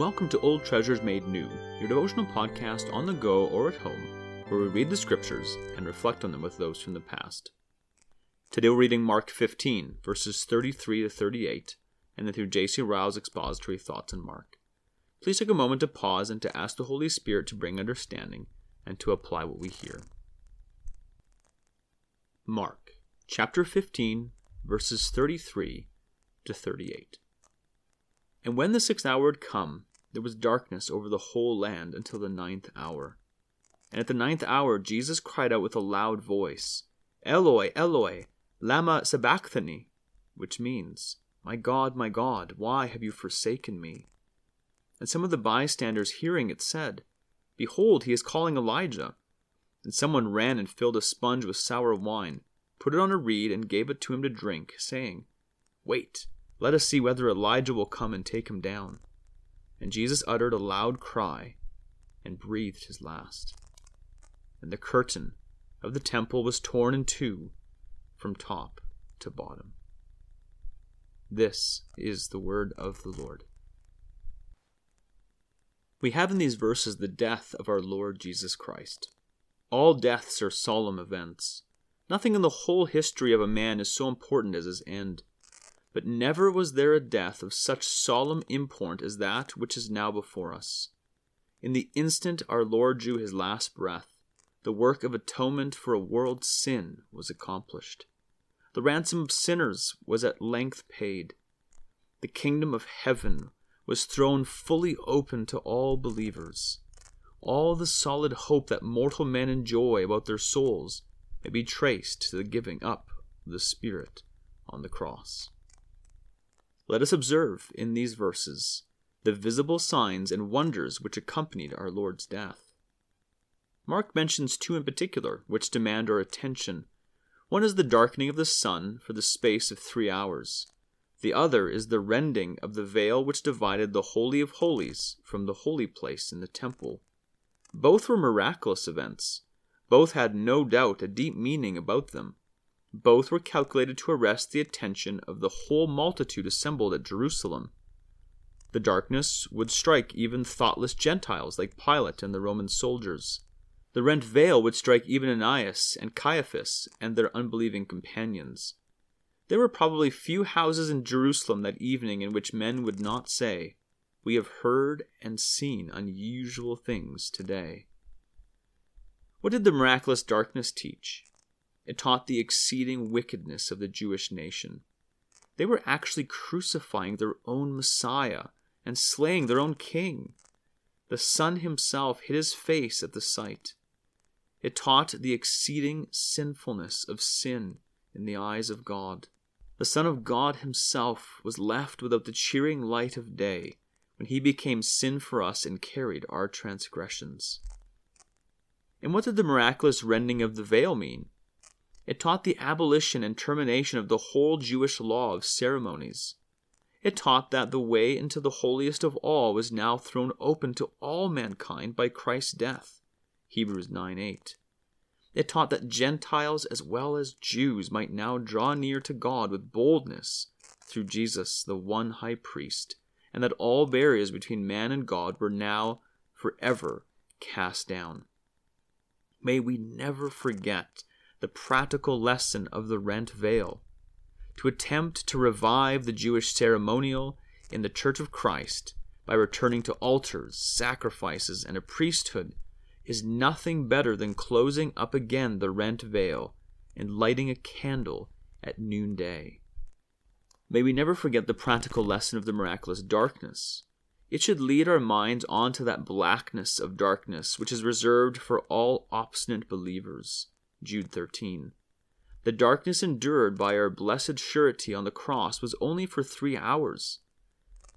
Welcome to Old Treasures Made New, your devotional podcast on the go or at home, where we read the scriptures and reflect on them with those from the past. Today we're reading Mark 15, verses 33 to 38, and then through J.C. Ryle's expository thoughts on Mark. Please take a moment to pause and to ask the Holy Spirit to bring understanding and to apply what we hear. Mark chapter 15, verses 33 to 38. And when the sixth hour had come, there was darkness over the whole land until the ninth hour. And at the ninth hour Jesus cried out with a loud voice, Eloi, Eloi, lama sabachthani, which means, My God, my God, why have you forsaken me? And some of the bystanders hearing it said, Behold, he is calling Elijah. And someone ran and filled a sponge with sour wine, put it on a reed, and gave it to him to drink, saying, Wait let us see whether Elijah will come and take him down. And Jesus uttered a loud cry and breathed his last. And the curtain of the temple was torn in two from top to bottom. This is the word of the Lord. We have in these verses the death of our Lord Jesus Christ. All deaths are solemn events. Nothing in the whole history of a man is so important as his end. But never was there a death of such solemn import as that which is now before us. In the instant our Lord drew his last breath, the work of atonement for a world's sin was accomplished. The ransom of sinners was at length paid. The kingdom of heaven was thrown fully open to all believers. All the solid hope that mortal men enjoy about their souls may be traced to the giving up of the Spirit on the cross. Let us observe in these verses the visible signs and wonders which accompanied our Lord's death. Mark mentions two in particular which demand our attention. One is the darkening of the sun for the space of three hours. The other is the rending of the veil which divided the Holy of Holies from the holy place in the temple. Both were miraculous events. Both had no doubt a deep meaning about them. Both were calculated to arrest the attention of the whole multitude assembled at Jerusalem. The darkness would strike even thoughtless Gentiles like Pilate and the Roman soldiers. The rent veil would strike even Ananias and Caiaphas and their unbelieving companions. There were probably few houses in Jerusalem that evening in which men would not say, We have heard and seen unusual things today. What did the miraculous darkness teach? It taught the exceeding wickedness of the Jewish nation. They were actually crucifying their own Messiah and slaying their own king. The Son himself hid his face at the sight. It taught the exceeding sinfulness of sin in the eyes of God. The Son of God himself was left without the cheering light of day when he became sin for us and carried our transgressions. And what did the miraculous rending of the veil mean? It taught the abolition and termination of the whole Jewish law of ceremonies. It taught that the way into the holiest of all was now thrown open to all mankind by Christ's death. Hebrews 9 8. It taught that Gentiles as well as Jews might now draw near to God with boldness through Jesus, the one high priest, and that all barriers between man and God were now forever cast down. May we never forget the practical lesson of the rent veil. To attempt to revive the Jewish ceremonial in the Church of Christ by returning to altars, sacrifices, and a priesthood is nothing better than closing up again the rent veil and lighting a candle at noonday. May we never forget the practical lesson of the miraculous darkness. It should lead our minds on to that blackness of darkness which is reserved for all obstinate believers. Jude 13. The darkness endured by our blessed surety on the cross was only for three hours.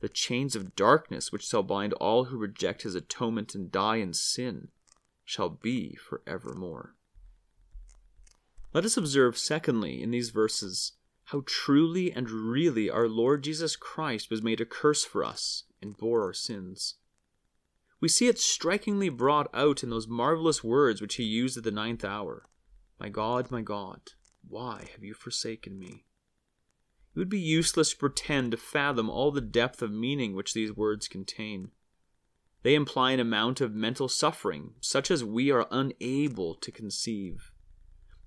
The chains of darkness which shall bind all who reject his atonement and die in sin shall be for evermore. Let us observe, secondly, in these verses, how truly and really our Lord Jesus Christ was made a curse for us and bore our sins. We see it strikingly brought out in those marvelous words which he used at the ninth hour. My God, my God, why have you forsaken me? It would be useless to pretend to fathom all the depth of meaning which these words contain. They imply an amount of mental suffering such as we are unable to conceive.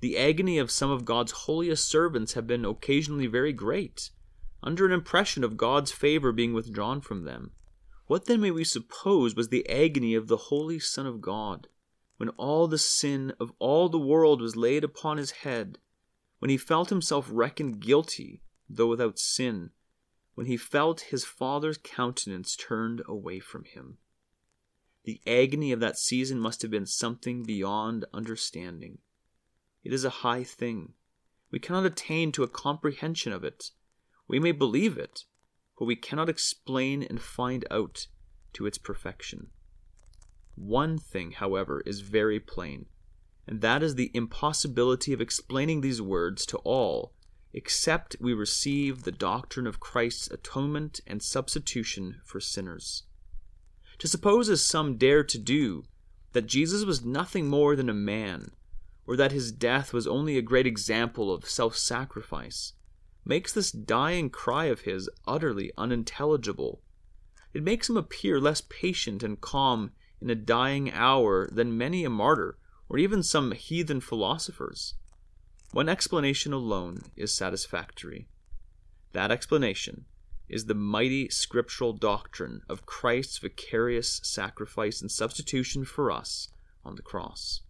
The agony of some of God's holiest servants have been occasionally very great, under an impression of God's favor being withdrawn from them. What then may we suppose was the agony of the Holy Son of God, when all the sin of all the world was laid upon his head, when he felt himself reckoned guilty, though without sin, when he felt his Father's countenance turned away from him? The agony of that season must have been something beyond understanding. It is a high thing. We cannot attain to a comprehension of it. We may believe it, but we cannot explain and find out to its perfection. One thing, however, is very plain, and that is the impossibility of explaining these words to all except we receive the doctrine of Christ's atonement and substitution for sinners. To suppose, as some dare to do, that Jesus was nothing more than a man, or that his death was only a great example of self sacrifice, makes this dying cry of his utterly unintelligible. It makes him appear less patient and calm in a dying hour than many a martyr or even some heathen philosophers. One explanation alone is satisfactory. That explanation is the mighty scriptural doctrine of Christ's vicarious sacrifice and substitution for us on the cross.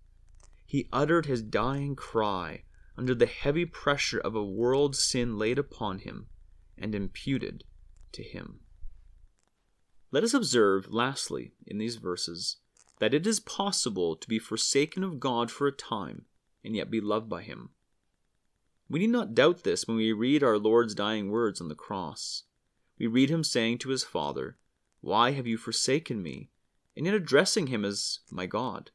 He uttered his dying cry under the heavy pressure of a world sin laid upon him and imputed to him. Let us observe, lastly, in these verses, that it is possible to be forsaken of God for a time and yet be loved by him. We need not doubt this when we read our Lord's dying words on the cross. We read him saying to his Father, Why have you forsaken me? and yet addressing him as my God.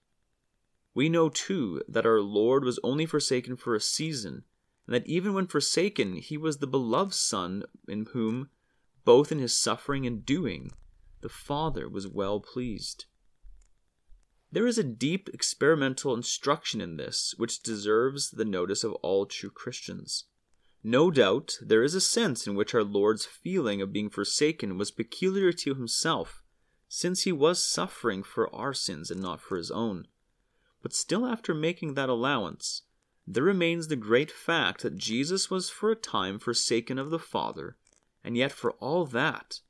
We know too that our Lord was only forsaken for a season, and that even when forsaken, he was the beloved Son in whom, both in his suffering and doing, the Father was well pleased. There is a deep experimental instruction in this which deserves the notice of all true Christians. No doubt there is a sense in which our Lord's feeling of being forsaken was peculiar to himself, since he was suffering for our sins and not for his own. But still, after making that allowance, there remains the great fact that Jesus was for a time forsaken of the Father, and yet for all that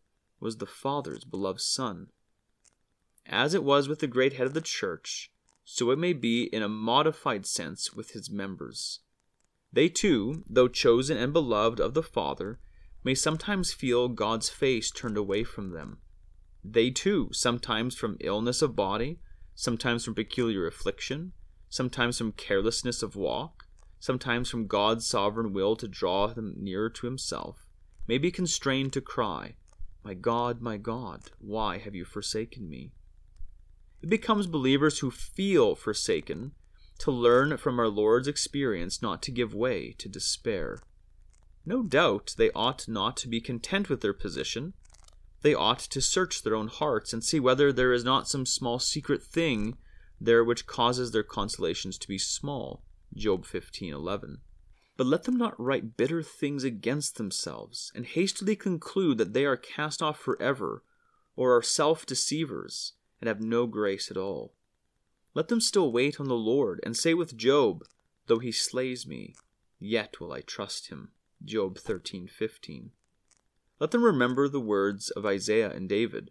was the Father's beloved Son. As it was with the great head of the church, so it may be in a modified sense with his members. They too, though chosen and beloved of the Father, may sometimes feel God's face turned away from them. They too, sometimes from illness of body, sometimes from peculiar affliction, sometimes from carelessness of walk, sometimes from God's sovereign will to draw them nearer to Himself, may be constrained to cry, My God, my God, why have you forsaken me? It becomes believers who feel forsaken to learn from our Lord's experience not to give way to despair. No doubt they ought not to be content with their position, they ought to search their own hearts and see whether there is not some small secret thing there which causes their consolations to be small. Job 15:11. But let them not write bitter things against themselves and hastily conclude that they are cast off forever or are self-deceivers and have no grace at all. Let them still wait on the Lord and say with Job, though he slays me, yet will I trust him. Job 13:15. Let them remember the words of Isaiah and David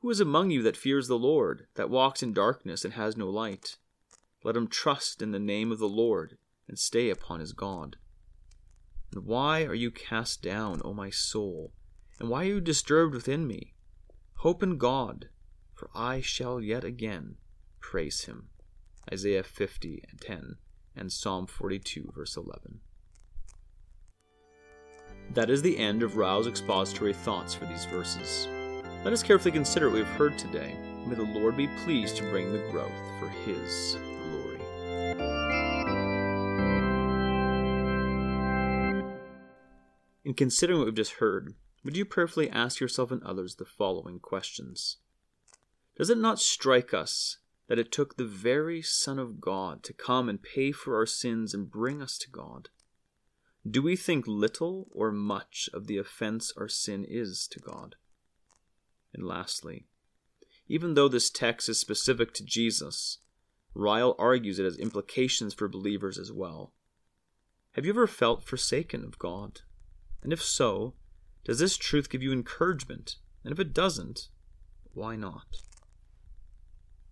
Who is among you that fears the Lord, that walks in darkness and has no light? Let him trust in the name of the Lord and stay upon his God. And why are you cast down, O my soul? And why are you disturbed within me? Hope in God, for I shall yet again praise him. Isaiah 50 and 10 and Psalm 42 verse 11. That is the end of Ryle's expository thoughts for these verses. Let us carefully consider what we have heard today. May the Lord be pleased to bring the growth for His In considering what we've just heard, would you prayerfully ask yourself and others the following questions? Does it not strike us that it took the very Son of God to come and pay for our sins and bring us to God? Do we think little or much of the offense our sin is to God? And lastly, Even though this text is specific to Jesus, Ryle argues it has implications for believers as well. Have you ever felt forsaken of God? And if so, does this truth give you encouragement? And if it doesn't, why not?